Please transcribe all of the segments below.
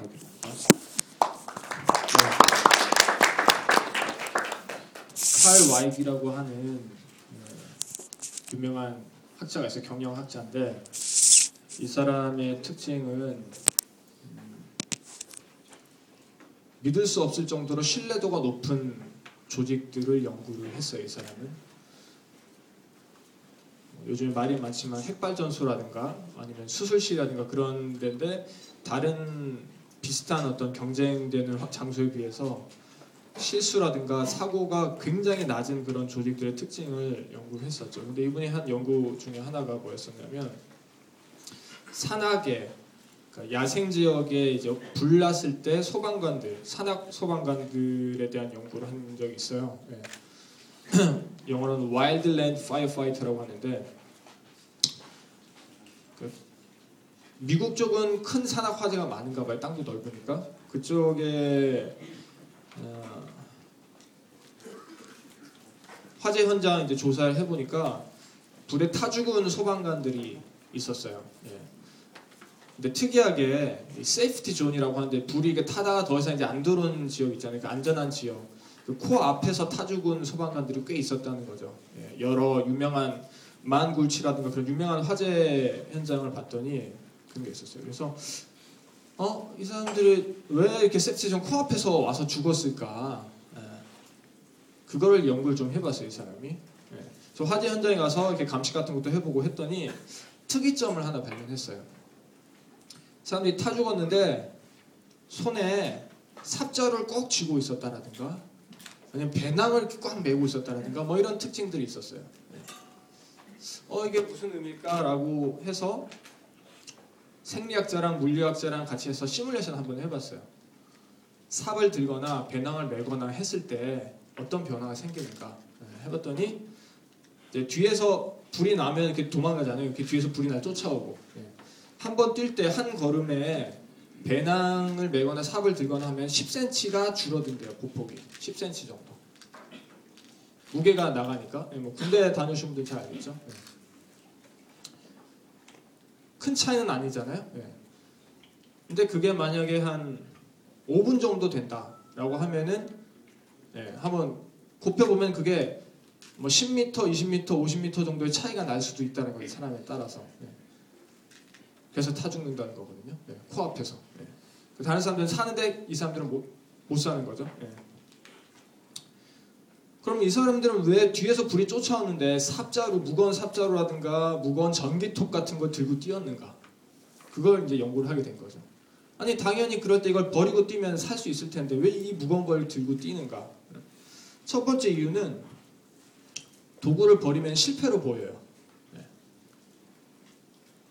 하겠습니다. 칼 와이기라고 하는 어, 유명한 학자가 있어요. 경영 학자인데 이 사람의 특징은 음, 믿을 수 없을 정도로 신뢰도가 높은 조직들을 연구를 했어요. 이 사람은 뭐 요즘 말이 많지만 핵발전소라든가 아니면 수술실이라든가 그런 데인데 다른 비슷한 어떤 경쟁되는 확- 장소에 비해서 실수라든가 사고가 굉장히 낮은 그런 조직들의 특징을 연구했었죠. 근데 이분이 한 연구 중에 하나가 뭐였었냐면 산악에 그러니까 야생 지역에 이제 불 났을 때 소방관들, 산악 소방관들에 대한 연구를 한 적이 있어요. 예. 영어로는 Wildland Firefighter라고 하는데 그 미국 쪽은 큰 산악 화재가 많은가 봐요. 땅도 넓으니까 그쪽에 어, 화재 현장 이제 조사를 해보니까 불에 타 죽은 소방관들이 있었어요. 예. 근데 특이하게 이 safety zone이라고 하는데 불이 타다가 더 이상 이제 안 들어오는 지역 있잖아요. 그 안전한 지역. 그 코 앞에서 타 죽은 소방관들이 꽤 있었다는 거죠. 예. 여러 유명한 만굴치라든가 그런 유명한 화재 현장을 봤더니 그런 게 있었어요. 그래서 어, 이 사람들이 왜 이렇게 세프티존 코앞에서 와서 죽었을까? 예. 그거를 연구를 좀 해봤어요, 이 사람이. 예. 저 화재 현장에 가서 이렇게 감식 같은 것도 해보고 했더니 특이점을 하나 발견했어요. 사람들이 타 죽었는데 손에 삽자를 꼭 쥐고 있었다라든가 아니면 배낭을 꽉 메고 있었다라든가 뭐 이런 특징들이 있었어요. 예. 어 이게 무슨 의미일까라고 해서 생리학자랑 물리학자랑 같이 해서 시뮬레이션 한번 해봤어요. 삽을 들거나 배낭을 메거나 했을 때 어떤 변화가 생기는가 네, 해봤더니 뒤에서 불이 나면 이렇게 도망가잖아요. 이렇게 뒤에서 불이 나 쫓아오고 한 번 뛸 때 한 걸음에 배낭을 메거나 삽을 들거나 하면 10cm가 줄어든대요. 보폭이 10cm 정도. 무게가 나가니까 네, 뭐 군대 다녀오신 분들 잘 알겠죠. 네. 큰 차이는 아니잖아요. 예. 근데 그게 만약에 한 5분 정도 된다라고 하면은 예, 한번 곱해 보면 그게 뭐 10m, 20m, 50m 정도의 차이가 날 수도 있다는 거예요. 사람에 따라서. 예. 그래서 타 죽는다는 거거든요. 예, 코앞에서. 예. 그 다른 사람들은 사는데 이 사람들은 못, 못 사는 거죠. 예. 그럼 이 사람들은 왜 뒤에서 불이 쫓아오는데 삽자루, 무거운 삽자루라든가 무거운 전기톱 같은 걸 들고 뛰었는가? 그걸 이제 연구를 하게 된 거죠. 아니 당연히 그럴 때 이걸 버리고 뛰면 살 수 있을 텐데 왜 이 무거운 걸 들고 뛰는가? 첫 번째 이유는 도구를 버리면 실패로 보여요.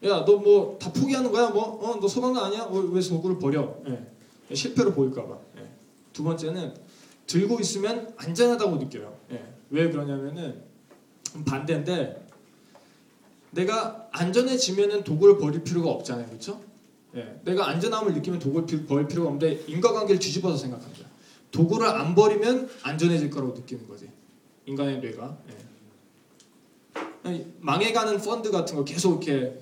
야, 너 뭐 다 포기하는 거야? 뭐, 어, 너 소방관 아니야? 어, 왜 도구를 버려? 예. 실패로 보일까봐. 예. 두 번째는 들고 있으면 안전하다고 느껴요. 예. 왜 그러냐면은 반대인데 내가 안전해지면은 도구를 버릴 필요가 없잖아요, 그렇죠? 예. 내가 안전함을 느끼면 도구를 피- 버릴 필요가 없는데 인과관계를 뒤집어서 생각합니다. 도구를 안 버리면 안전해질 거라고 느끼는 거지. 인간의 뇌가. 예. 망해가는 펀드 같은 거 계속 이렇게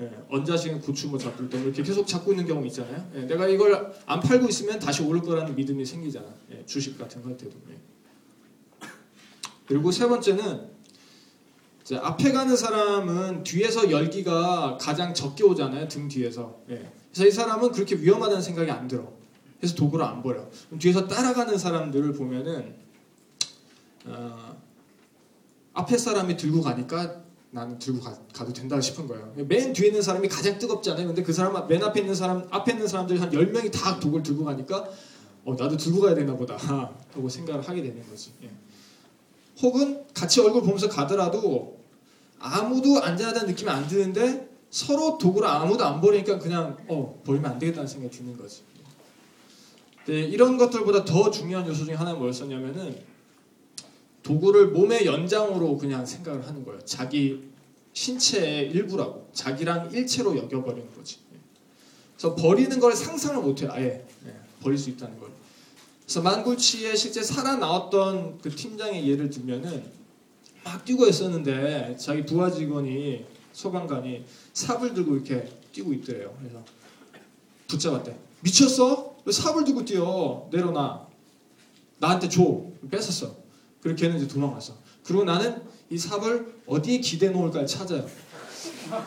예, 잡을 때 이렇게 계속 잡고 있는 경우 있잖아요. 예, 내가 이걸 안 팔고 있으면 다시 오를 거라는 믿음이 생기잖아. 예, 주식 같은 거 할 때도. 예. 그리고 세 번째는 앞에 가는 사람은 뒤에서 열기가 가장 적게 오잖아요. 등 뒤에서. 예. 그래서 이 사람은 그렇게 위험하다는 생각이 안 들어. 그래서 도구를 안 버려. 뒤에서 따라가는 사람들을 보면은 어, 앞에 사람이 들고 가니까 나는 들고 가, 도 된다 싶은 거예요. 맨 뒤에 있는 사람이 가장 뜨겁잖아요. 근데 그 사람 맨 앞에 있는 사람 앞에 있는 사람들 한 10명이 다 독을 들고 가니까 어, 나도 들고 가야 되나 보다 하고 생각을 하게 되는 거지. 예. 혹은 같이 얼굴 보면서 가더라도 아무도 안전하다는 느낌이 안 드는데 서로 도구를 아무도 안 버리니까 그냥 어 버리면 안 되겠다는 생각이 드는 거지. 네, 이런 것들보다 더 중요한 요소 중에 하나는 뭐였었냐면은 도구를 몸의 연장으로 그냥 생각을 하는 거예요. 자기 신체의 일부라고 자기랑 일체로 여겨버리는 거지. 그래서 버리는 걸 상상을 못해요. 아예 예, 버릴 수 있다는 걸. 그래서 만굴치에 실제 살아 나왔던 그 팀장의 예를 들면은 막 뛰고 있었는데 자기 부하 직원이 소방관이 삽을 들고 이렇게 뛰고 있더래요. 그래서 붙잡았대. 미쳤어? 왜 삽을 들고 뛰어? 내려놔. 나한테 줘. 뺏었어. 걔는 이제 도망갔어. 그리고 나는 이 삽을 어디에 기대 놓을까 찾아요.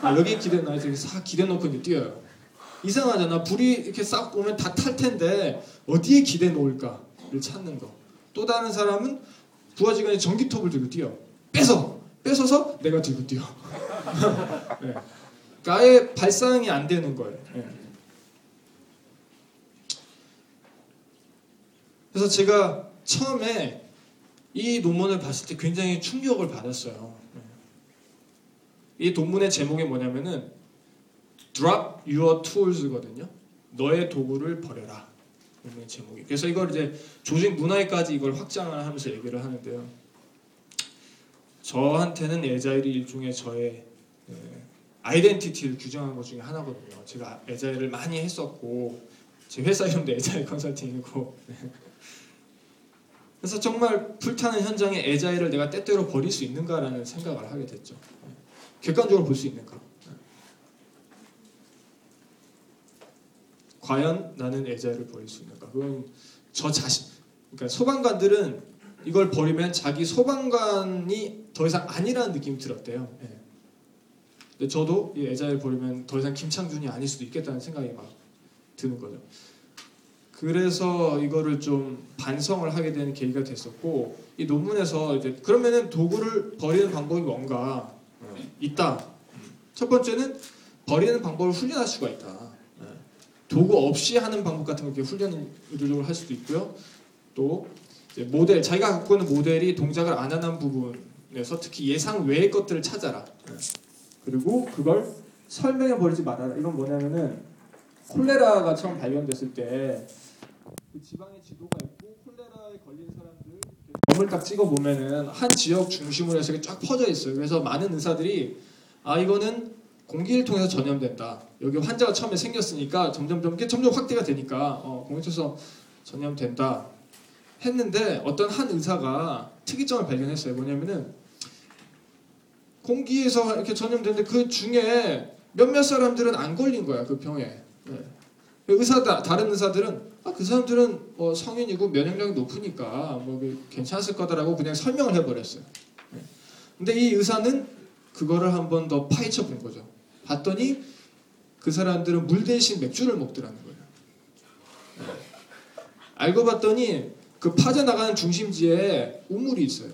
아, 여기에 기대 놔야지. 이렇게 싹 기대 놓고 이제 뛰어요. 이상하잖아. 불이 이렇게 싹 오면 다 탈 텐데 어디에 기대 놓을까를 찾는 거. 또 다른 사람은 부하직원이 전기톱을 들고 뛰어. 뺏어. 뺏어서 내가 들고 뛰어. 네. 그러니까 아예 발상이 안 되는 거예요. 네. 그래서 제가 처음에 이 논문을 봤을 때 굉장히 충격을 받았어요. 네. 이 논문의 제목이 뭐냐면은 Drop Your Tools거든요. 너의 도구를 버려라. 논문의 제목이. 그래서 이걸 이제 조직 문화에까지 이걸 확장을 하면서 얘기를 하는데요. 저한테는 에자일이 일종의 저의 네, 아이덴티티를 규정한 것 중에 하나거든요. 제가 에자일을 많이 했었고 제 회사 이름도 에자일 컨설팅이고 네. 그래서 정말 불타는 현장에 에자일을 내가 때때로 버릴 수 있는가라는 생각을 하게 됐죠. 네. 객관적으로 볼 수 있는가? 과연 나는 에자일을 버릴 수 있는가? 그건 저 자신. 그러니까 소방관들은 이걸 버리면 자기 소방관이 더 이상 아니라는 느낌이 들었대요. 예. 근데 저도 이 에자일 버리면 더 이상 김창준이 아닐 수도 있겠다는 생각이 막 드는 거죠. 그래서 이거를 좀 반성을 하게 되는 계기가 됐었고 이 논문에서 이제 그러면은 도구를 버리는 방법이 뭔가 있다. 첫 번째는 버리는 방법을 훈련할 수가 있다. 도구 없이 하는 방법 같은 거 이렇게 훈련을 의도적으로 할 수도 있고요. 또 모델 자기가 갖고 있는 모델이 동작을 안 하는 부분에서 특히 예상 외의 것들을 찾아라. 그리고 그걸 설명해 버리지 말아라. 이건 뭐냐면은 콜레라가 처음 발견됐을 때 그 지방에 지도가 있고 콜레라에 걸린 사람들 점을 딱 찍어 보면은 한 지역 중심으로 해서 쫙 퍼져 있어요. 그래서 많은 의사들이 아 이거는 공기를 통해서 전염된다. 여기 환자가 처음에 생겼으니까 점점 점 점점 확대가 되니까 어, 공기 통해서 전염된다. 했는데 어떤 한 의사가 특이점을 발견했어요. 뭐냐면은 공기에서 이렇게 전염되는데 그 중에 몇몇 사람들은 안 걸린 거야 그 병에. 네. 의사 다른 의사들은 아, 그 사람들은 뭐 성인이고 면역력이 높으니까 뭐 괜찮을 거다라고 그냥 설명을 해버렸어요. 네. 근데 이 의사는 그거를 한 번 더 파헤쳐 본 거죠. 봤더니 그 사람들은 물 대신 맥주를 먹더라는 거예요. 네. 알고 봤더니 그 파져나가는 중심지에 우물이 있어요.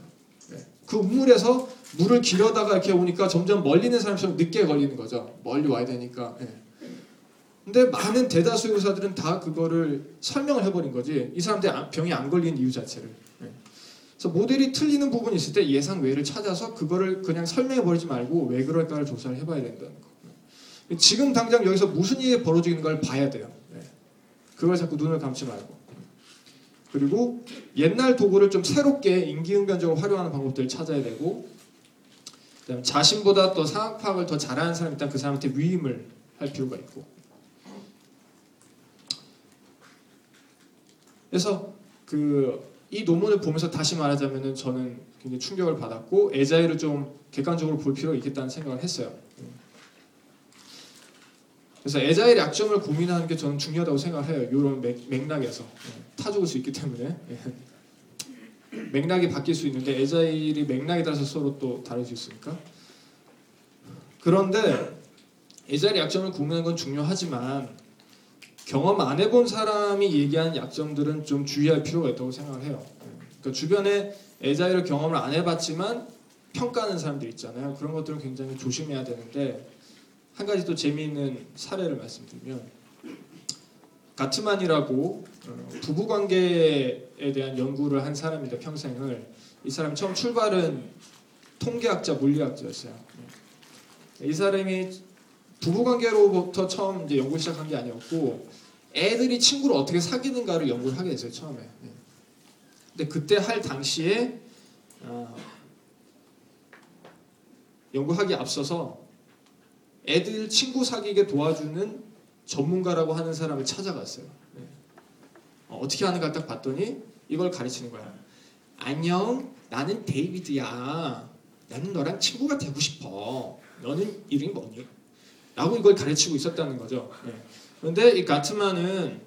네. 그 우물에서 물을 길어다가 이렇게 오니까 점점 멀리 있는 사람처럼 늦게 걸리는 거죠. 멀리 와야 되니까. 네. 근데 많은 대다수 의사들은 다 그거를 설명을 해버린 거지. 이 사람들 병이 안 걸린 이유 자체를. 네. 그래서 모델이 틀리는 부분이 있을 때 예상 외를 찾아서 그거를 그냥 설명해 버리지 말고 왜 그럴까를 조사를 해봐야 된다는 거. 네. 지금 당장 여기서 무슨 일이 벌어지는 걸 봐야 돼요. 네. 그걸 자꾸 눈을 감지 말고. 그리고 옛날 도구를 좀 새롭게 임기응변적으로 활용하는 방법들을 찾아야 되고 그다음에 자신보다 또 상황 파악을 더 잘하는 사람이 있다면 그 사람한테 위임을 할 필요가 있고 그래서 그 이 논문을 보면서 다시 말하자면은 저는 굉장히 충격을 받았고 에자일을 좀 객관적으로 볼 필요가 있겠다는 생각을 했어요. 그래서 에자일 약점을 고민하는 게 저는 중요하다고 생각을 해요. 이런 맥 락에서 타 죽을 수 있기 때문에 맥락이 바뀔 수 있는데 에자일이 맥락에 따라서 서로 또 다를 수 있으니까 그런데 에자일 약점을 고민하는 건 중요하지만 경험 안 해본 사람이 얘기하는 약점들은 좀 주의할 필요가 있다고 생각을 해요. 그러니까 주변에 에자일을 경험을 안 해봤지만 평가하는 사람들 있잖아요. 그런 것들은 굉장히 조심해야 되는데 한 가지 또 재미있는 사례를 말씀드리면 가트만이라고 어, 부부 관계에 대한 연구를 한 사람인데 평생을 이 사람 처음 출발은 통계학자, 물리학자였어요. 이 사람이 부부 관계로부터 처음 이제 연구 시작한 게 아니었고 애들이 친구를 어떻게 사귀는가를 연구를 하게 됐어요 처음에. 네. 근데 그때 할 당시에 어, 연구하기 앞서서 애들 친구 사귀게 도와주는 전문가라고 하는 사람을 찾아갔어요. 네. 어, 떻게 하는가 딱 봤더니 이걸 가르치는 거야. 안녕, 나는 데이비드야. 나는 너랑 친구가 되고 싶어. 너는 이름이 뭐니? 라고 이걸 가르치고 있었다는 거죠. 네. 그런데 이 가트만은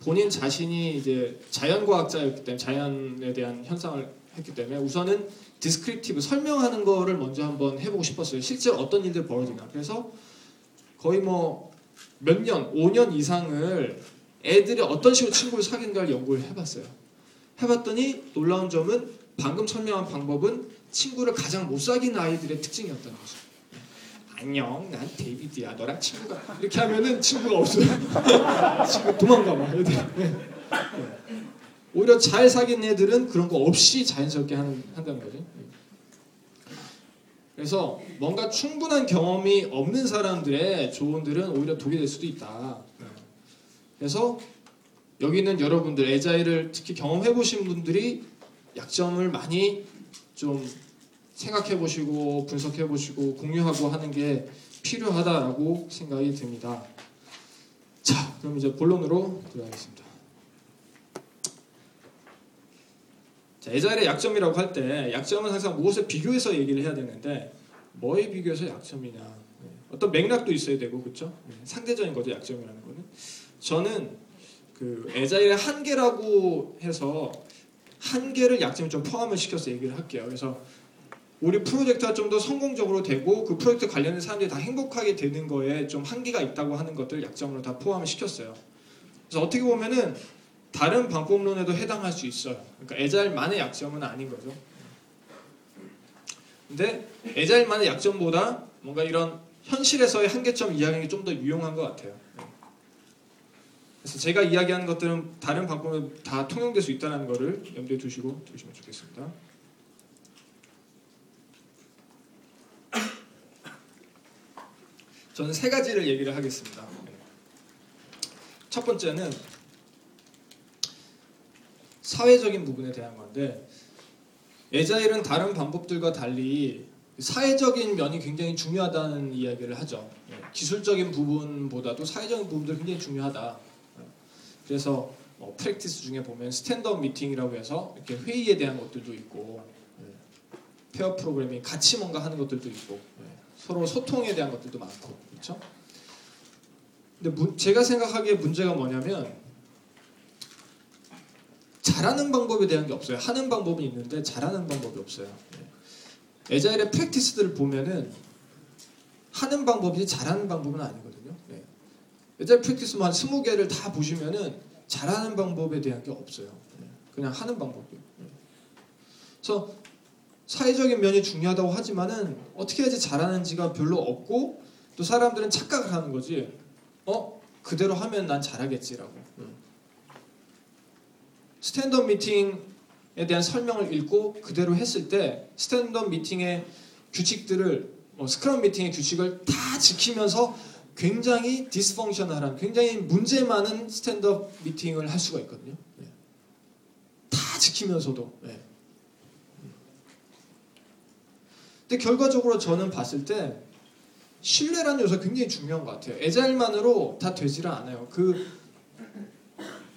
본인 자신이 이제 자연과학자였기 때문에 자연에 대한 현상을 했기 때문에 우선은 descriptive 설명하는 거를 먼저 한번 해보고 싶었어요. 실제로 어떤 일들이 벌어지나. 그래서 거의 뭐 몇 년, 5년 이상을 애들이 어떤 식으로 친구를 사귀는가를 연구를 해봤어요. 해봤더니 놀라운 점은 방금 설명한 방법은 친구를 가장 못 사귄 아이들의 특징이었다는 거죠. 안녕, 난 데이비드야. 너랑 친구가 이렇게 하면은 친구가 없어요. 친구 도망가 봐. 애들. 네. 오히려 잘 사귄 애들은 그런 거 없이 자연스럽게 하는, 한다는 거죠. 그래서 뭔가 충분한 경험이 없는 사람들의 조언들은 오히려 독이 될 수도 있다. 그래서 여기 있는 여러분들 에자일을 특히 경험해 보신 분들이 약점을 많이 좀 생각해 보시고 분석해 보시고 공유하고 하는 게 필요하다라고 생각이 듭니다. 자, 그럼 이제 본론으로 들어가겠습니다. 자, 에자일의 약점이라고 할 때 약점은 항상 무엇에 비교해서 얘기를 해야 되는데 뭐에 비교해서 약점이냐 네. 어떤 맥락도 있어야 되고 그렇죠? 상대적인 거죠 약점이라는 거는 저는 그 에자일의 한계라고 해서 한계를 약점에 좀 포함을 시켜서 얘기를 할게요. 그래서 우리 프로젝트가 좀 더 성공적으로 되고 그 프로젝트 관련된 사람들이 다 행복하게 되는 거에 좀 한계가 있다고 하는 것들 약점으로 다 포함을 시켰어요. 그래서 어떻게 보면은 다른 방법론에도 해당할 수 있어요. 그러니까 에자일만의 약점은 아닌 거죠. 근데 에자일만의 약점보다 뭔가 이런 현실에서의 한계점 이야기가 좀 더 유용한 것 같아요. 그래서 제가 이야기하는 것들은 다른 방법에 다 통용될 수 있다는 것을 염두에 두시고 두시면 좋겠습니다. 저는 세 가지를 얘기를 하겠습니다. 첫 번째는 사회적인 부분에 대한 건데 agile은 다른 방법들과 달리 사회적인 면이 굉장히 중요하다는 이야기를 하죠. 기술적인 부분보다도 사회적인 부분도 굉장히 중요하다. 그래서 뭐 practice 중에 보면 stand-up meeting이라고 해서 이렇게 회의에 대한 것들도 있고 pair programming 같이 뭔가 하는 것들도 있고 서로 소통에 대한 것들도 많고 그렇죠? 근데 문, 제가 생각하기에 문제가 뭐냐면 잘하는 방법에 대한 게 없어요. 하는 방법은 있는데 잘하는 방법이 없어요. 에자일의 프랙티스들을 보면은 하는 방법이 잘하는 방법은 아니거든요. 네. 에자일 프랙티스만 한 20개를 다 보시면은 잘하는 방법에 대한 게 없어요. 네. 그냥 하는 방법이에요. 네. 그래서 사회적인 면이 중요하다고 하지만은 어떻게 해야지 잘하는지가 별로 없고 또 사람들은 착각을 하는 거지. 어 그대로 하면 난 잘하겠지라고. stand-up meeting에 대한 설명을 읽고 그대로 했을 때 stand-up meeting의 규칙들을 뭐 scrum meeting의 규칙을 다 지키면서 굉장히 dysfunctional한 굉장히 문제 많은 stand-up meeting을 할 수가 있거든요. 네. 다 지키면서도. 네. 근데 결과적으로 저는 봤을 때 신뢰라는 요소가 굉장히 중요한 것 같아요. agile만으로 다 되지를 않아요. 그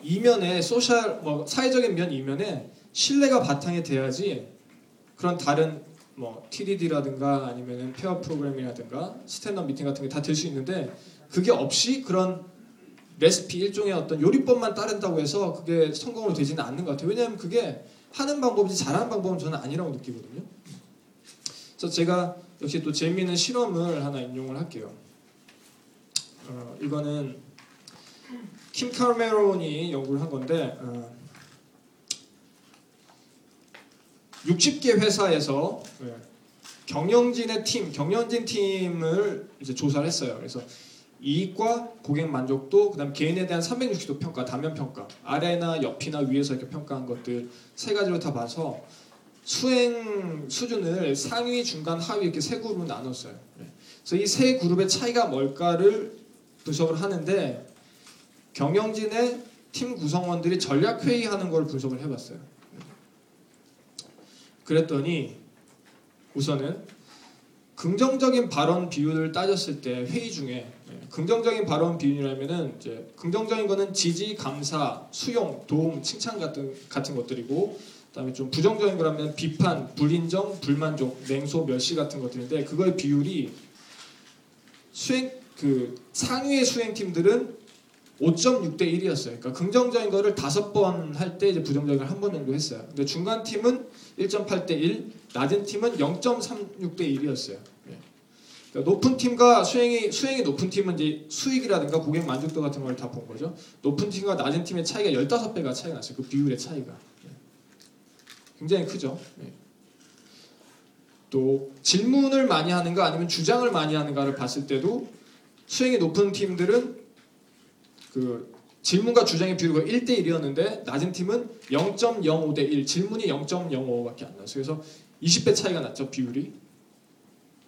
이면에 social 뭐 사회적인 면 이면에 신뢰가 바탕이 돼야지 그런 다른 뭐 TDD라든가 아니면은 pair program이라든가 stand-up meeting 같은 게 다 될 수 있는데 그게 없이 그런 레시피 일종의 어떤 요리법만 따른다고 해서 그게 성공으로 되지는 않는 것 같아요. 왜냐하면 그게 하는 방법이지 잘하는 방법은 저는 아니라고 느끼거든요. 그래서 제가 역시 또 재미있는 실험을 하나 인용을 할게요. 어, 이거는 킴 카메론이 연구를 한 건데 어, 60개 회사에서 네, 경영진의 팀, 경영진 팀을 이제 조사를 했어요. 그래서 이익과 고객 만족도, 그다음 개인에 대한 360도 평가, 다면 평가, 아래나 옆이나 위에서 이렇게 평가한 것들 세 가지로 다 봐서 수행 수준을 상위, 중간, 하위 이렇게 세 그룹으로 나눴어요. 네. 그래서 이 세 그룹의 차이가 뭘까를 분석을 하는데 경영진의 팀 구성원들이 전략 회의하는 걸 분석을 해봤어요. 그랬더니 우선은 긍정적인 발언 비율을 따졌을 때 회의 중에 긍정적인 발언 비율이라면은 이제 긍정적인 거는 지지, 감사, 수용, 도움, 칭찬 같은 같은 것들이고 그다음에 좀 부정적인 거라면 비판, 불인정, 불만족, 냉소, 멸시 같은 것들인데 그거의 비율이 수행 그 상위의 수행 팀들은 5.6대 1이었어요. 그러니까 긍정적인 거를 다섯 번 할 때 이제 부정적인 걸 한 번 정도 했어요. 근데 중간 팀은 1.8대 1, 낮은 팀은 0.36대 1이었어요. 그러니까 높은 팀과 수행이 수행이 높은 팀은 이제 수익이라든가 고객 만족도 같은 걸 다 본 거죠. 높은 팀과 낮은 팀의 차이가 15배가 차이가 났어요. 그 비율의 차이가. 예. 굉장히 크죠. 예. 또 질문을 많이 하는가 아니면 주장을 많이 하는가를 봤을 때도 수행이 높은 팀들은 그 질문과 주장의 비율가 1대 1이었는데 낮은 팀은 0.05대 1, 질문이 0.05밖에 안 났어요. 그래서 20배 차이가 났죠, 비율이.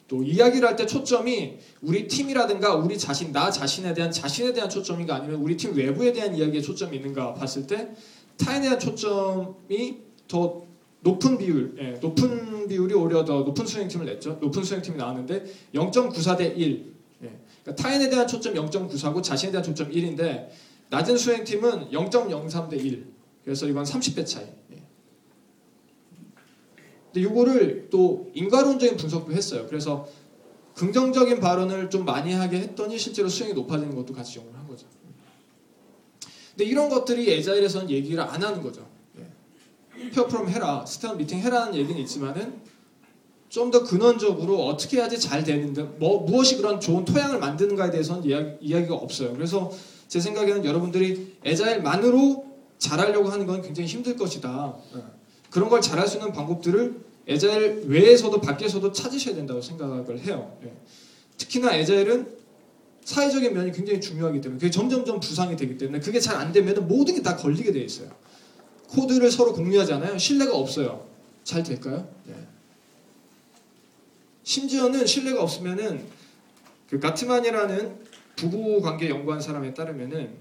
또 이야기를 할 때 초점이 우리 팀이라든가 우리 자신, 나 자신에 대한 자신에 대한 초점인가 아니면 우리 팀 외부에 대한 이야기에 초점이 있는가 봤을 때 타인에 대한 초점이 더 높은 비율, 예, 높은 비율이 오히려 더 높은 수행팀을 냈죠. 높은 수행팀이 나왔는데 0.94 대 1. 예, 그러니까 타인에 대한 초점 0.94고 자신에 대한 초점 1인데 낮은 수행팀은 0.03 대 1. 그래서 이건 30배 차이. 예. 근데 이거를 또 인과론적인 분석도 했어요. 그래서 긍정적인 발언을 좀 많이 하게 했더니 실제로 수행이 높아지는 것도 같이 적용을 한 거죠. 근데 이런 것들이 agile에서는 얘기를 안 하는 거죠. pair program 해라, stand-up meeting 해라는 얘기는 있지만은 좀 더 근원적으로 어떻게 해야지 잘 되는데 뭐 무엇이 그런 좋은 토양을 만드는가에 대해서는 이야기, 이야기가 없어요. 그래서 제 생각에는 여러분들이 agile만으로 잘하려고 하는 건 굉장히 힘들 것이다. 예. 그런 걸 잘할 수 있는 방법들을 agile 외에서도 밖에서도 찾으셔야 된다고 생각을 해요. 예. 특히나 agile은 사회적인 면이 굉장히 중요하기 때문에 그게 점점점 부상이 되기 때문에 그게 잘 안 되면 모든 게 다 걸리게 돼 있어요. 코드를 서로 공유하잖아요. 신뢰가 없어요. 잘 될까요? 네. 심지어는 신뢰가 없으면은 그 가트만이라는 부부 관계 연구한 사람에 따르면은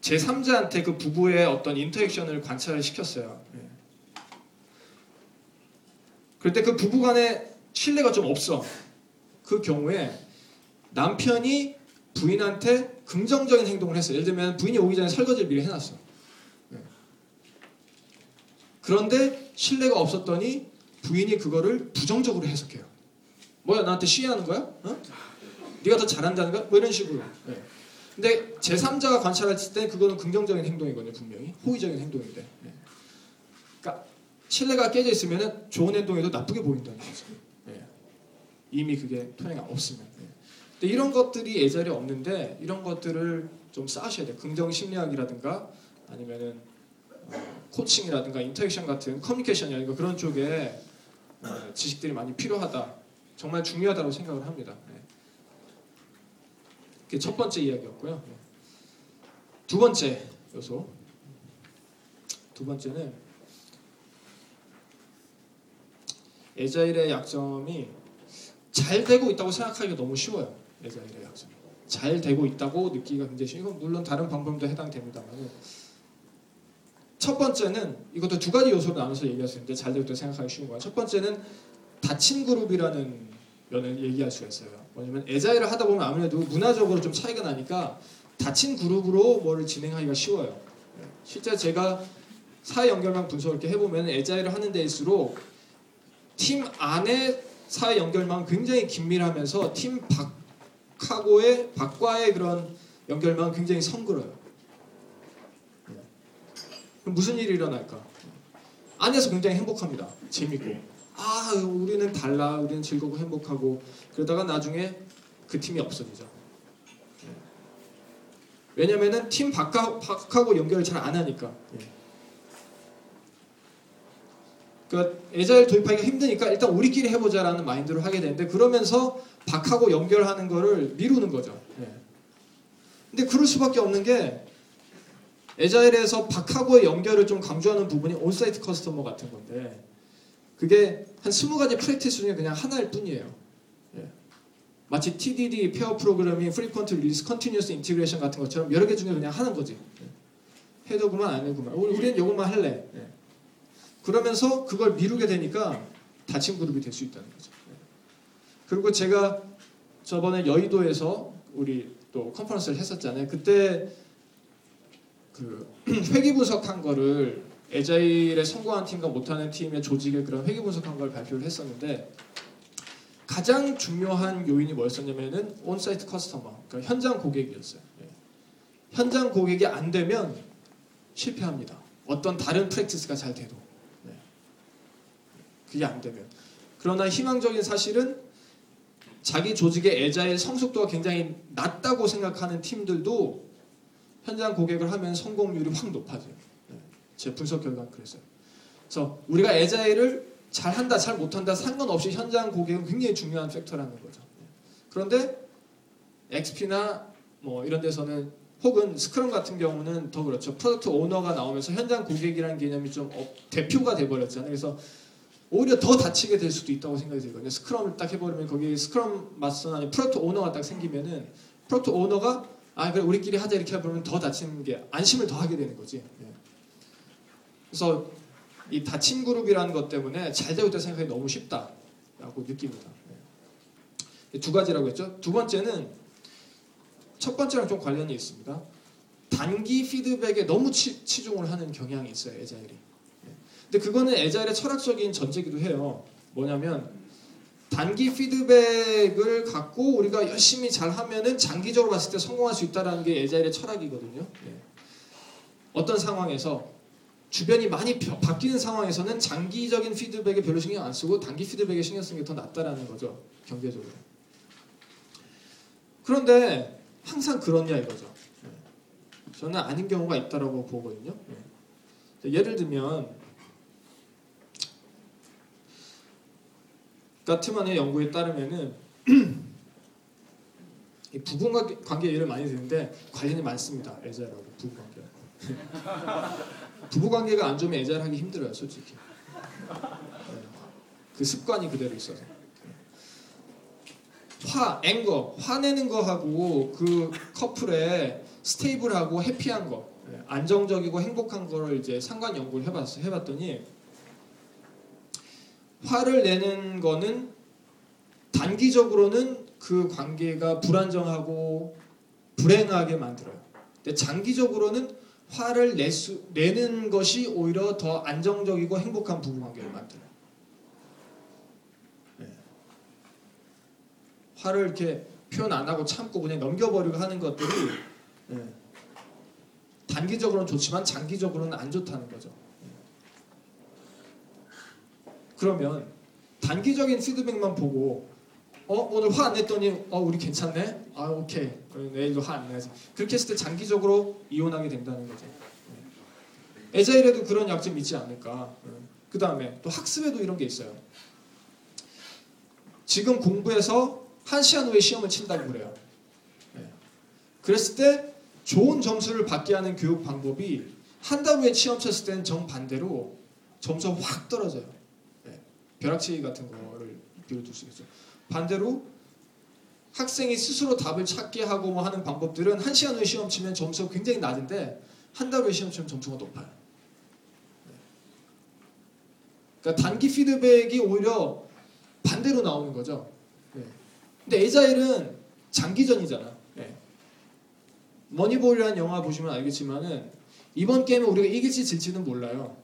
제 3자한테 그 부부의 어떤 인터액션을 관찰을 시켰어요. 네. 그럴 때 그 부부 간에 신뢰가 좀 없어. 그 경우에 남편이 부인한테 긍정적인 행동을 했어요. 예를 들면 부인이 오기 전에 설거지를 미리 해놨어. 네. 그런데 신뢰가 없었더니 부인이 그거를 부정적으로 해석해요. 뭐야 나한테 시해하는 거야? 어? 네가 더 잘한다는 거야? 뭐 이런 식으로. 네. 근데 제3자가 관찰했을 때 그거는 긍정적인 행동이거든요. 분명히 호의적인 행동인데. 네. 그러니까 신뢰가 깨져 있으면 좋은 행동에도 나쁘게 보인다는 거죠. 네. 이미 그게 토양이 없으면. 네. 근데 이런 것들이 예절에 없는데 이런 것들을 좀 쌓으셔야 돼요. 긍정 심리학이라든가 아니면은 어, coaching이라든가 interaction 같은 커뮤니케이션 이라든가 그런 쪽에 어, 지식들이 많이 필요하다. 정말 중요하다고 생각을 합니다. 네. 그게 첫 번째 이야기였고요. 네. 두 번째 요소. 두 번째는 에자일의 약점이 잘 되고 있다고 생각하기가 너무 쉬워요. 에자일의 약점이. 잘 되고 있다고 느끼기가 굉장히 쉬워요. 이건 물론 다른 방법도 해당됩니다만 첫 번째는 이것도 두 가지 요소로 나눠서 얘기할 수 있는데 잘 되고 있다고 생각하기 쉬운 거예요. 첫 번째는 닫힌 그룹이라는 면을 얘기할 수가 있어요. 뭐냐면 에자일을 하다 보면 아무래도 문화적으로 좀 차이가 나니까 닫힌 그룹으로 뭐를 진행하기가 쉬워요. 실제 제가 사회 연결망 분석을 이렇게 해보면 에자일을 하는 데일수록 팀 안에 사회 연결망 굉장히 긴밀하면서 팀 밖 하고의 밖과의 그런 연결망 굉장히 성그러요. 그럼 무슨 일이 일어날까? 안에서 굉장히 행복합니다. 재밌고. 아, 우리는 달라. 우리는 즐겁고 행복하고. 그러다가 나중에 그 팀이 없어지죠. 왜냐면은 팀 밖하고 연결을 잘 안 하니까. 그러니까 agile 도입하기가 힘드니까 일단 우리끼리 해보자라는 마인드로 하게 되는데 그러면서 밖하고 연결하는 거를 미루는 거죠. 근데 그럴 수밖에 없는 게 agile에서 밖하고의 연결을 좀 강조하는 부분이 on-site customer 같은 건데 그게 한 20가지 practice 중에 그냥 하나일 뿐이에요. 예. 마치 TDD, pair programming, frequent release, continuous integration 같은 것처럼 여러 개 중에 그냥 하는 거지. 예. 해도 그만 안 해도 그만. 우리는 이것만 할래. 예. 그러면서 그걸 미루게 되니까 닫힌 그룹이 될 수 있다는 거죠. 예. 그리고 제가 저번에 여의도에서 우리 또 컨퍼런스를 했었잖아요. 그때 그 회귀 분석한 거를 에자일에 성공한 팀과 못하는 팀의 조직의 그런 회귀 분석한 걸 발표를 했었는데 가장 중요한 요인이 뭐였었냐면은 on-site customer, 그러니까 현장 고객이었어요. 예. 현장 고객이 안 되면 실패합니다. 어떤 다른 practice가 잘 돼도 네. 그게 안 되면 그러나 희망적인 사실은 자기 조직의 agile 성숙도가 굉장히 낮다고 생각하는 팀들도 현장 고객을 하면 성공률이 확 높아져요. 네. 제 분석 결과는 그랬어요. 그래서 우리가 애자일을 잘한다, 잘 못한다 상관없이 현장 고객은 굉장히 중요한 factor라는 거죠. 네. 그런데 XP나 뭐 이런 데서는 혹은 scrum 같은 경우는 더 그렇죠. product owner가 나오면서 현장 고객이라는 개념이 좀 어, 대표가 돼버렸잖아요. 그래서 오히려 더 닫히게 될 수도 있다고 생각이 들거든요. scrum을 딱 해버리면 거기 scrum master 아니 product owner가 딱 생기면은 product owner가 아 그래 우리끼리 하자 이렇게 해버리면 더 닫히는 게 안심을 더 하게 되는 거지. 예. 그래서 이 닫힌 그룹이라는 것 때문에 잘 되고 있다 생각하기 너무 쉽다라고 느낍니다. 예. 두 가지라고 했죠. 두 번째는 첫 번째랑 좀 관련이 있습니다. 단기 피드백에 너무 치, 치중을 하는 경향이 있어요, 에자일이. 네. 근데 그거는 에자일의 철학적인 전제기도 해요. 뭐냐면 단기 피드백을 갖고 우리가 열심히 잘 하면은 장기적으로 봤을 때 성공할 수 있다라는 게 에자일의 철학이거든요. 네. 어떤 상황에서 주변이 많이 바뀌는 상황에서는 장기적인 피드백에 별로 신경 안 쓰고 단기 피드백에 신경 쓰는 게 더 낫다라는 거죠. 경제적으로. 그런데 항상 그렇냐 이거죠. 네. 저는 아닌 경우가 있다라고 보거든요. 네. 예를 들면 가트만의 연구에 따르면은 부부 관계 예를 많이 드는데 관련이 많습니다. 애자라고 부부 관계. 부부 관계가 안 좋으면 애자하기 힘들어요, 솔직히. 네. 그 습관이 그대로 있어서. 화, 앵거, 화내는 거하고 그 커플의 스테이블하고 해피한 거, 예, 안정적이고 행복한 거를 이제 상관 연구를 해봤어, 해봤더니 화를 내는 거는 단기적으로는 그 관계가 불안정하고 불행하게 만들어요. 근데 장기적으로는 화를 내수, 내는 것이 오히려 더 안정적이고 행복한 부부 관계를 만들어요. 화를 이렇게 표현 안 하고 참고 그냥 넘겨버리고 하는 것들이 예, 단기적으로는 좋지만 장기적으로는 안 좋다는 거죠. 예. 그러면 단기적인 피드백만 보고 어 오늘 화 안 냈더니 어 우리 괜찮네 아 오케이 내일도 화 안 내야지 그렇게 했을 때 장기적으로 이혼하게 된다는 거죠. 예. 에자일에도 그런 약점이 있지 않을까. 그 다음에 또 학습에도 이런 게 있어요. 지금 공부해서 한 시간 후에 시험을 친다고 그래요. 네. 그랬을 때 좋은 점수를 받게 하는 교육 방법이 한 달 후에 시험 쳤을 때는 정반대로 점수가 확 떨어져요. 네. 벼락치기 같은 거를 비로 둘수 있죠. 반대로 학생이 스스로 답을 찾게 하고 뭐 하는 방법들은 한 시간 후에 시험 치면 점수가 굉장히 낮은데 한 달 후에 시험 치면 점수가 높아요. 네. 그러니까 단기 피드백이 오히려 반대로 나오는 거죠. 근데 agile은 장기전이잖아. 네. 머니볼이라는 영화 보시면 알겠지만은 이번 게임은 우리가 이길지 질지는 몰라요.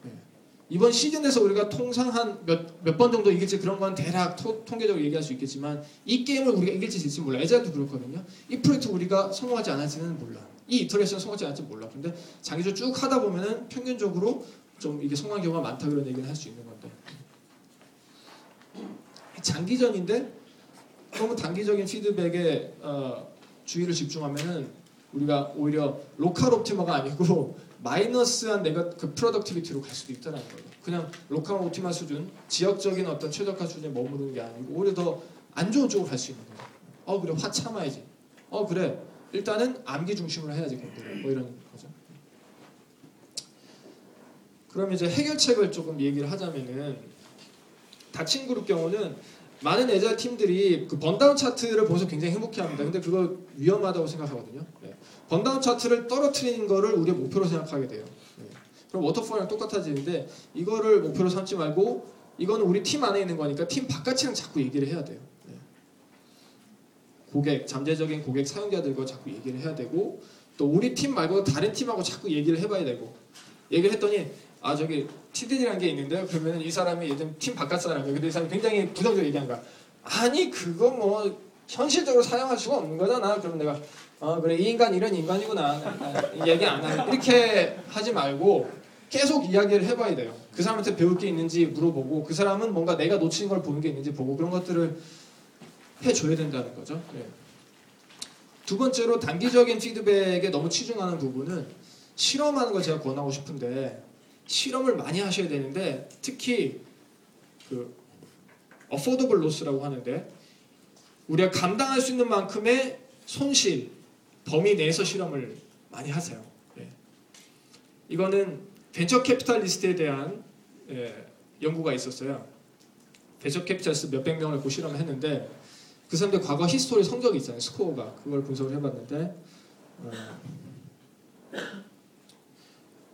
네. 이번 시즌에서 우리가 통상 한 몇 몇 번 정도 이길지 그런 건 대략 토, 통계적으로 얘기할 수 있겠지만 이 게임을 우리가 이길지 질지 몰라. agile도 그렇거든요. 이 프로젝트 우리가 성공할지 않을지는 몰라. 이 iteration 성공할지 않을지 몰라. 근데 장기적으로 쭉 하다 보면은 평균적으로 좀 이게 성공한 경우가 많다 그런 얘기를 할 수 있는 건데 장기전인데 너무 단기적인 피드백에 어, 주의를 집중하면은 우리가 오히려 local optima가 아니고 마이너스한 negative productivity로 갈 수도 있다는 거예요. 그냥 local optima 수준, 지역적인 어떤 최적화 수준에 머무르는 게 아니고 오히려 더 안 좋은 쪽으로 갈 수 있는 거예요. 어 그래 화 참아야지. 어 그래 일단은 암기 중심으로 해야지 공부를 뭐 이런 거죠. 그럼 이제 해결책을 조금 얘기를 하자면은 다친 그룹 경우는 많은 애자 팀들이 그 번다운 차트를 보면서 굉장히 행복해합니다. 근데 그거 위험하다고 생각하거든요. 네. 번다운 차트를 떨어뜨리는 거를 우리가 목표로 생각하게 돼요. 네. 그럼 워터폴이랑 똑같아지는데 이거를 목표로 삼지 말고 이거는 우리 팀 안에 있는 거니까 팀 바깥이랑 자꾸 얘기를 해야 돼요. 네. 고객, 잠재적인 고객 사용자들과 자꾸 얘기를 해야 되고 또 우리 팀 말고 다른 팀하고 자꾸 얘기를 해봐야 되고 얘기를 했더니 아 저기 TDD라는 게 있는데요. 그러면 이 사람이 예전 팀 바깥 사람이에요. 근데 이 사람이 굉장히 부정적으로 얘기한 거야. 아니 그거 뭐 현실적으로 사용할 수가 없는 거잖아. 그럼 내가 어 그래 이 인간 이런 인간이구나 얘기 안 해. 이렇게 하지 말고 계속 이야기를 해봐야 돼요. 그 사람한테 배울 게 있는지 물어보고 그 사람은 뭔가 내가 놓친 걸 보는 게 있는지 보고 그런 것들을 해줘야 된다는 거죠. 네. 두 번째로 단기적인 피드백에 너무 치중하는 부분은 실험하는 걸 제가 권하고 싶은데 실험을 많이 하셔야 되는데 특히 그 affordable loss라고 하는데 우리가 감당할 수 있는 만큼의 손실 범위 내에서 실험을 많이 하세요. 예. 이거는 venture capitalist에 대한 예, 연구가 있었어요. venture capitalist 몇백 명을 놓고 실험을 했는데 그 사람들 과거 history 성적이 있잖아요. 스코어가 그걸 분석을 해봤는데 어,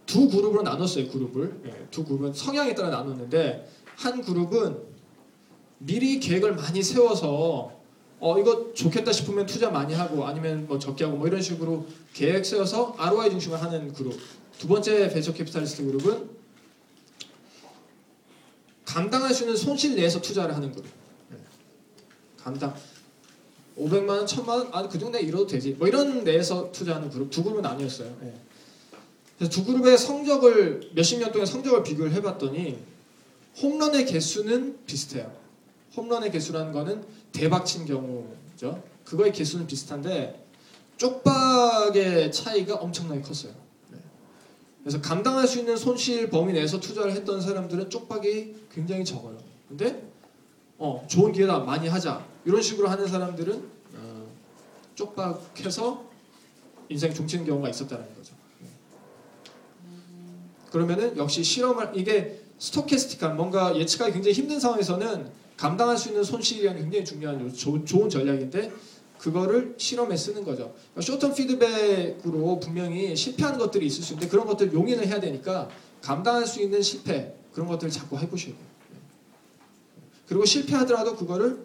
두 그룹으로 나눴어요. 그룹을 예, 두 그룹은 성향에 따라 나눴는데 한 그룹은 미리 계획을 많이 세워서 어 이거 좋겠다 싶으면 투자 많이 하고 아니면 뭐 적게 하고 뭐 이런 식으로 계획 세워서 ROI 중심을 하는 그룹. 두 번째 venture capitalist 그룹은 감당할 수 있는 손실 내에서 투자를 하는 그룹. 네. 감당 500만 원, 1000만 원, 아 그 정도 잃어도 되지. 뭐 이런 내에서 투자하는 그룹 두 그룹으로 나누었어요. 네. 그래서 두 그룹의 성적을 몇십 년 동안 성적을 비교를 해봤더니 홈런의 개수는 비슷해요. 홈런의 개수라는 거는 대박 친 경우죠. 그거의 개수는 비슷한데 쪽박의 차이가 엄청나게 컸어요. 네. 그래서 감당할 수 있는 손실 범위 내에서 투자를 했던 사람들은 쪽박이 굉장히 적어요. 근데 어, 좋은 기회다 많이 하자 이런 식으로 하는 사람들은 어, 쪽박해서 인생 종치는 경우가 있었다는 거죠. 네. 그러면은 역시 실험을 이게 스토캐스틱한 뭔가 예측하기 굉장히 힘든 상황에서는 감당할 수 있는 손실이라는 굉장히 중요한 조, 좋은 전략인데 그거를 실험에 쓰는 거죠. 그러니까 쇼텀 피드백으로 분명히 실패하는 것들이 있을 수 있는데 그런 것들 용인을 해야 되니까 감당할 수 있는 실패 그런 것들을 자꾸 해보셔야 돼요. 그리고 실패하더라도 그거를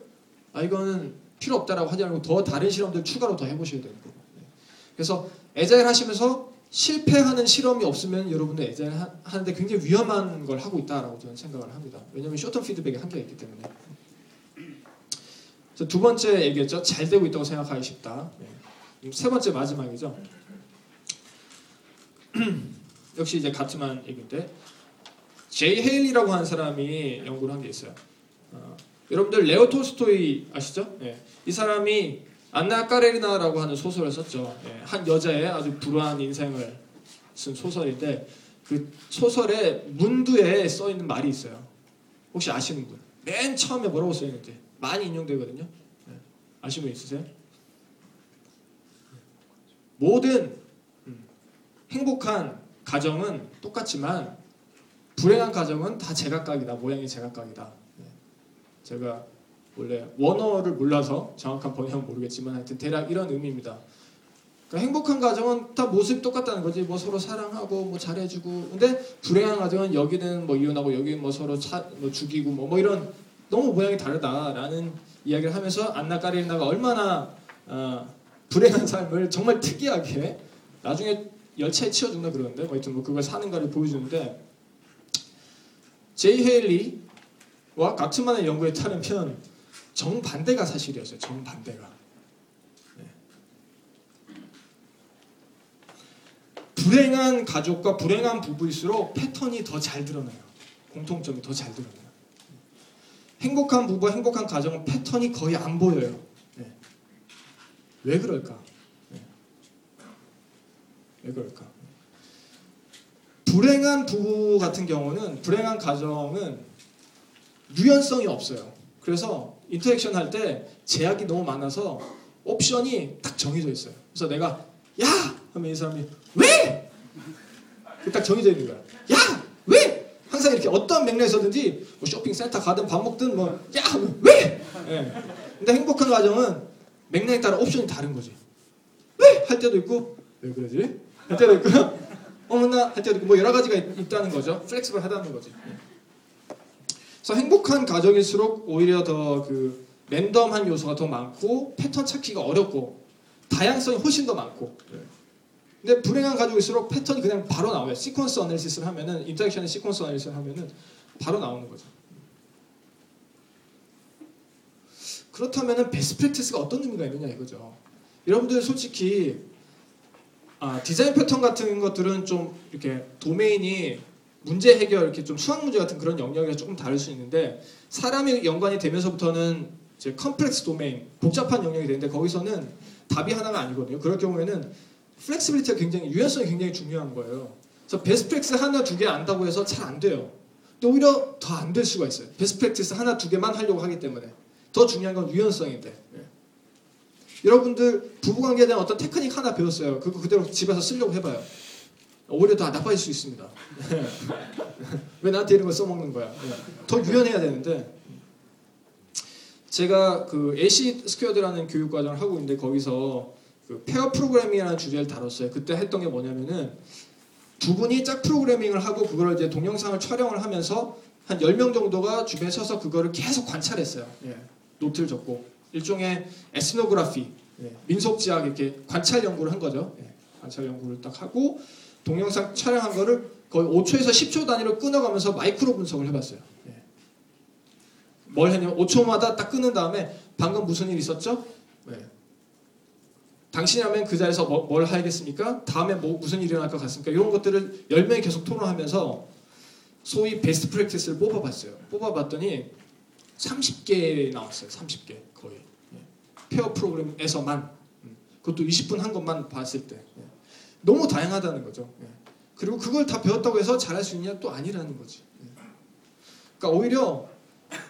아 이거는 필요 없다라고 하지 않고 더 다른 실험들 추가로 더 해보셔야 되는 거고. 그래서 에자일 하시면서 실패하는 실험이 없으면 여러분들 에자일 하는데 굉장히 위험한 걸 하고 있다라고 저는 생각을 합니다. 왜냐하면 쇼텀 피드백에 한계가 있기 때문에. 두 번째 얘기했죠. 잘 되고 있다고 생각하기 쉽다. 네. 세 번째 마지막이죠. 역시 이제 같지만 얘기인데 제이 헤일리라고 하는 사람이 연구를 한 게 있어요. 어, 여러분들 레오 톨스토이 아시죠? 네. 이 사람이 안나 까레리나라고 하는 소설을 썼죠. 네. 한 여자의 아주 불우한 인생을 쓴 소설인데 그 소설의 문두에 써 있는 말이 있어요. 혹시 아시는 분? 맨 처음에 뭐라고 써 있는지 많이 인용되거든요. 네. 아시는 분 있으세요? 모든 음, 행복한 가정은 똑같지만 불행한 가정은 다 제각각이다. 모양이 제각각이다. 네. 제가 원래 원어를 몰라서 정확한 번역은 모르겠지만 하여튼 대략 이런 의미입니다. 그러니까 행복한 가정은 다 모습이 똑같다는 거지. 뭐 서로 사랑하고 뭐 잘해주고. 근데 불행한 가정은 여기는 뭐 이혼하고 여기는 뭐 서로 차, 뭐 죽이고 뭐, 뭐 이런 너무 모양이 다르다라는 이야기를 하면서 안나 까리나가 얼마나 어, 불행한 삶을 정말 특이하게 나중에 열차에 죽나 그러는데 뭐 하여튼 뭐 그걸 사는가를 보여주는데 제이 헤일리와 가트만의 연구에 따르면 정반대가 사실이었어요. 정반대가. 네. 불행한 가족과 불행한 부부일수록 패턴이 더 잘 드러나요. 공통점이 더 잘 드러나요. 행복한 부부, 행복한 가정은 패턴이 거의 안 보여요. 네. 왜 그럴까? 네. 왜 그럴까? 불행한 부부 같은 경우는 불행한 가정은 유연성이 없어요. 그래서 interaction 할 때 제약이 너무 많아서 옵션이 딱 정해져 있어요. 그래서 내가 야 하면 이 사람이 왜? 딱 정해져 있는 거야. 야 왜? 항상 이렇게 어떤 맥락에서든지 뭐 쇼핑센터 가든 밥 먹든 뭐 야 왜? 네. 근데 행복한 가정은 맥락에 따라 옵션이 다른 거지. 왜? 할 때도 있고 왜 그러지? 할 때도 있고 어머나 할 때도 있고 뭐 여러 가지가 있, 다는 거죠. flexible 하다는 거지. 그래서 행복한 가정일수록 오히려 더 그 랜덤한 요소가 더 많고 패턴 찾기가 어렵고 다양성이 훨씬 더 많고 네. 근데 불행한 가족일수록 패턴이 그냥 바로 나와요. sequence analysis를 하면은 interaction의 sequence analysis를 하면은 바로 나오는 거죠. 그렇다면은 best practice가 어떤 의미가 있느냐 이거죠. 여러분들 솔직히 아, 디자인 패턴 같은 것들은 좀 이렇게 도메인이 문제 해결 이렇게 좀 수학 문제 같은 그런 영역이 조금 다를 수 있는데 사람이 연관이 되면서부터는 이제 complex domain 복잡한 영역이 되는데 거기서는 답이 하나가 아니거든요. 그럴 경우에는 flexibility가 굉장히 유연성이 굉장히 중요한 거예요. 그래서 best practice 하나 두 개 안다고 해서 잘 안 돼요. 근데 오히려 더 안 될 수가 있어요. best practice 하나 두 개만 하려고 하기 때문에 더 중요한 건 유연성인데. 예. 여러분들 부부관계에 대한 어떤 테크닉 하나 배웠어요. 그거 그대로 집에서 쓰려고 해봐요. 오히려 더 나빠질 수 있습니다. 왜 나한테 이런 걸 써먹는 거야? 예. 더 유연해야 되는데 제가 그 AC squared라는 교육 과정을 하고 있는데 거기서 그 pair programming이라는 주제를 다뤘어요. 그때 했던 게 뭐냐면은 두 분이 짝 프로그래밍을 하고 그걸 이제 동영상을 촬영을 하면서 한 10명 정도가 주변에 서서 그거를 계속 관찰했어요. 예. 노트를 적고 일종의 ethnography 예. 민속지학 이렇게 관찰 연구를 한 거죠. 예. 관찰 연구를 딱 하고 동영상 촬영한 거를 거의 5초에서 10초 단위로 끊어가면서 마이크로 분석을 해봤어요. 예. 뭘 했냐면 5초마다 딱 끊은 다음에 방금 무슨 일 있었죠? 예. 당신이라면 그 자리에서 뭐, 뭘 하겠습니까? 다음에 뭐 무슨 일이 일어날 것 같습니까? 이런 것들을 10명이 계속 토론하면서 소위 베스트 프랙티스를 뽑아봤어요. 뽑아봤더니 30개 나왔어요. 30개 거의. 예. 페어 프로그램에서만 음. 그것도 20분 한 것만 봤을 때 예. 너무 다양하다는 거죠. 예. 그리고 그걸 다 배웠다고 해서 잘할 수 있냐 또 아니라는 거지. 예. 그러니까 오히려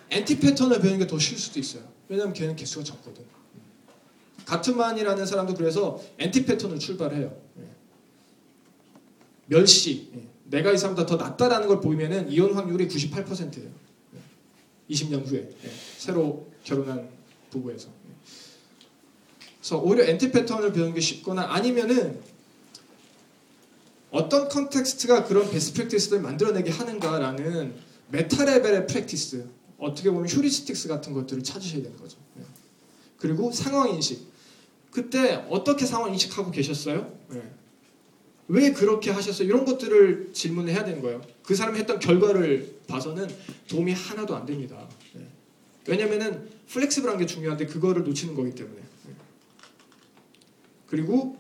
anti-pattern을 배우는 게 더 쉬울 수도 있어요. 왜냐하면 걔는 개수가 적거든. 가트만이라는 사람도 그래서 anti-pattern을 출발해요. 예. 멸시. 예. 내가 이 사람보다 더 낫다라는 걸 보이면은 이혼 확률이 98%예요. 20년 후에 예. 새로 결혼한 부부에서. 예. 그래서 오히려 anti-pattern을 배우는 게 쉽거나 아니면은 어떤 context가 그런 best practice를 만들어내게 하는가라는 meta level의 practice 어떻게 보면 heuristics 같은 것들을 찾으셔야 되는 거죠. 예. 그리고 상황 인식. 그때 어떻게 상황 인식하고 계셨어요? 네. 왜 그렇게 하셨어요? 이런 것들을 질문을 해야 되는 거예요. 그 사람이 했던 결과를 봐서는 도움이 하나도 안 됩니다. 네. 왜냐면은 flexible한 게 중요한데 그거를 놓치는 거기 때문에. 네. 그리고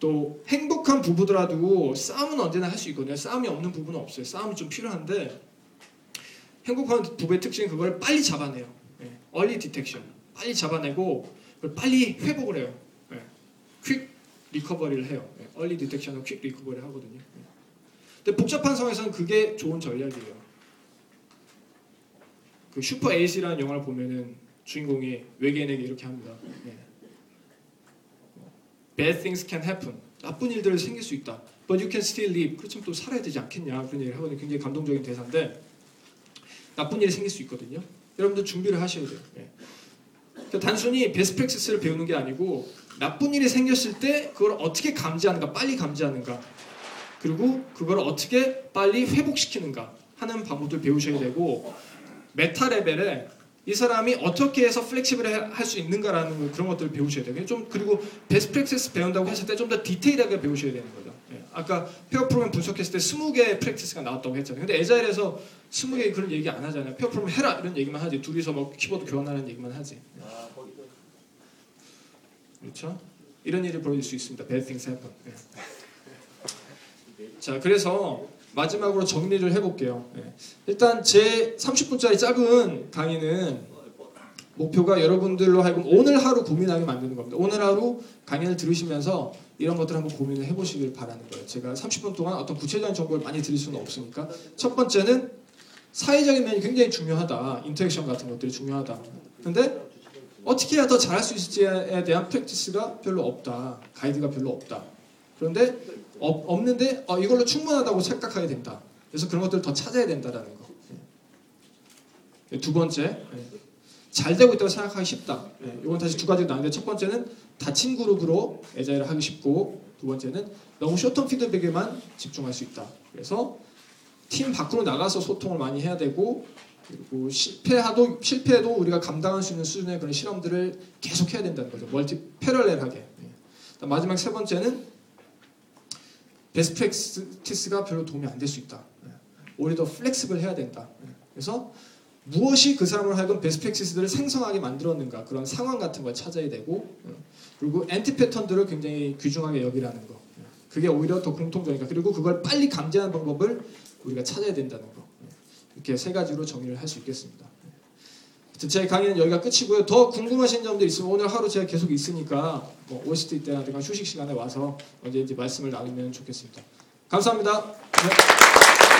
또 행복한 부부더라도 싸움은 언제나 할 수 있거든요. 싸움이 없는 부부는 없어요. 싸움이 좀 필요한데 행복한 부부의 특징은 그걸 빨리 잡아내요. 네. early detection. 빨리 잡아내고 빨리 회복을 해요. 네. quick recovery를 해요. 네. early detection은 quick recovery 하거든요. 네. 근데 복잡한 상황에서는 그게 좋은 전략이에요. 그 슈퍼 에이스라는 영화를 보면은 주인공이 외계인에게 이렇게 합니다. 네. Bad things can happen. 나쁜 일들이 생길 수 있다. But you can still live. 그렇지만 또 살아야 되지 않겠냐 그런 얘기를 하거든요. 굉장히 감동적인 대사인데 나쁜 일이 생길 수 있거든요. 여러분들 준비를 하셔야 돼요. 네. 그러니까 단순히 베스트 프랙티스를 배우는 게 아니고 나쁜 일이 생겼을 때 그걸 어떻게 감지하는가, 빨리 감지하는가, 그리고 그걸 어떻게 빨리 회복시키는가 하는 방법들 배우셔야 되고 meta level에 이 사람이 어떻게 해서 flexible 할수 있는가라는 그런 것들을 배우셔야 돼요. 좀 그리고 best practice 배운다고 했을 때좀 더 디테일하게 배우셔야 되는 거죠. 예. 아까 pair program 분석했을 때 20개의 practice가 나왔다고 했잖아요. 근데 agile에서 20개 그런 얘기 안 하잖아요. pair program 해라 이런 얘기만 하지. 둘이서 뭐 키보드 교환하는 얘기만 하지. 그렇죠? 이런 일이 벌어질 수 있습니다. Bad things happen. 예. 자, 그래서 마지막으로 정리를 해볼게요. 예. 일단 제 30분짜리 작은 강의는 목표가 여러분들로 하여금 오늘 하루 고민하게 만드는 겁니다. 오늘 하루 강의를 들으시면서 이런 것들 한번 고민을 해보시길 바라는 거예요. 제가 30분 동안 어떤 구체적인 정보를 많이 드릴 수는 없으니까 첫 번째는 사회적인 면이 굉장히 중요하다. interaction 같은 것들이 중요하다. 근데 어떻게 해야 더 잘할 수 있을지에 대한 practice가 별로 없다. 가이드가 별로 없다. 그런데 어, 없는데 어, 이걸로 충분하다고 착각하게 된다. 그래서 그런 것들을 더 찾아야 된다라는 거. 예. 두 번째, 예. 잘 되고 있다고 생각하기 쉽다. 예. 이건 다시 두 가지가 나는데 첫 번째는 다친 그룹으로 에자일을 하기 쉽고 두 번째는 너무 쇼텀 피드백에만 집중할 수 있다. 그래서 팀 밖으로 나가서 소통을 많이 해야 되고 그리고 실패하도 실패해도 우리가 감당할 수 있는 수준의 그런 실험들을 계속 해야 된다는 거죠. 멀티 패럴렐하게. 예. 마지막 세 번째는 best practice가 별로 도움이 안 될 수 있다. 예. 오히려 더 flexible 해야 된다. 예. 그래서 무엇이 그 사람을 하여금 best practice들을 생성하게 만들었는가 그런 상황 같은 걸 찾아야 되고 어, 그리고 anti pattern들을 굉장히 귀중하게 여기라는 거 그게 오히려 더 공통적이니까 그리고 그걸 빨리 감지하는 방법을 우리가 찾아야 된다는 거 이렇게 세 가지로 정리를 할 수 있겠습니다. 제 강의는 여기가 끝이고요. 더 궁금하신 점들 있으면 오늘 하루 제가 계속 있으니까 뭐 OST 때라든가 휴식 시간에 와서 언제 이제 말씀을 나누면 좋겠습니다. 감사합니다. 네.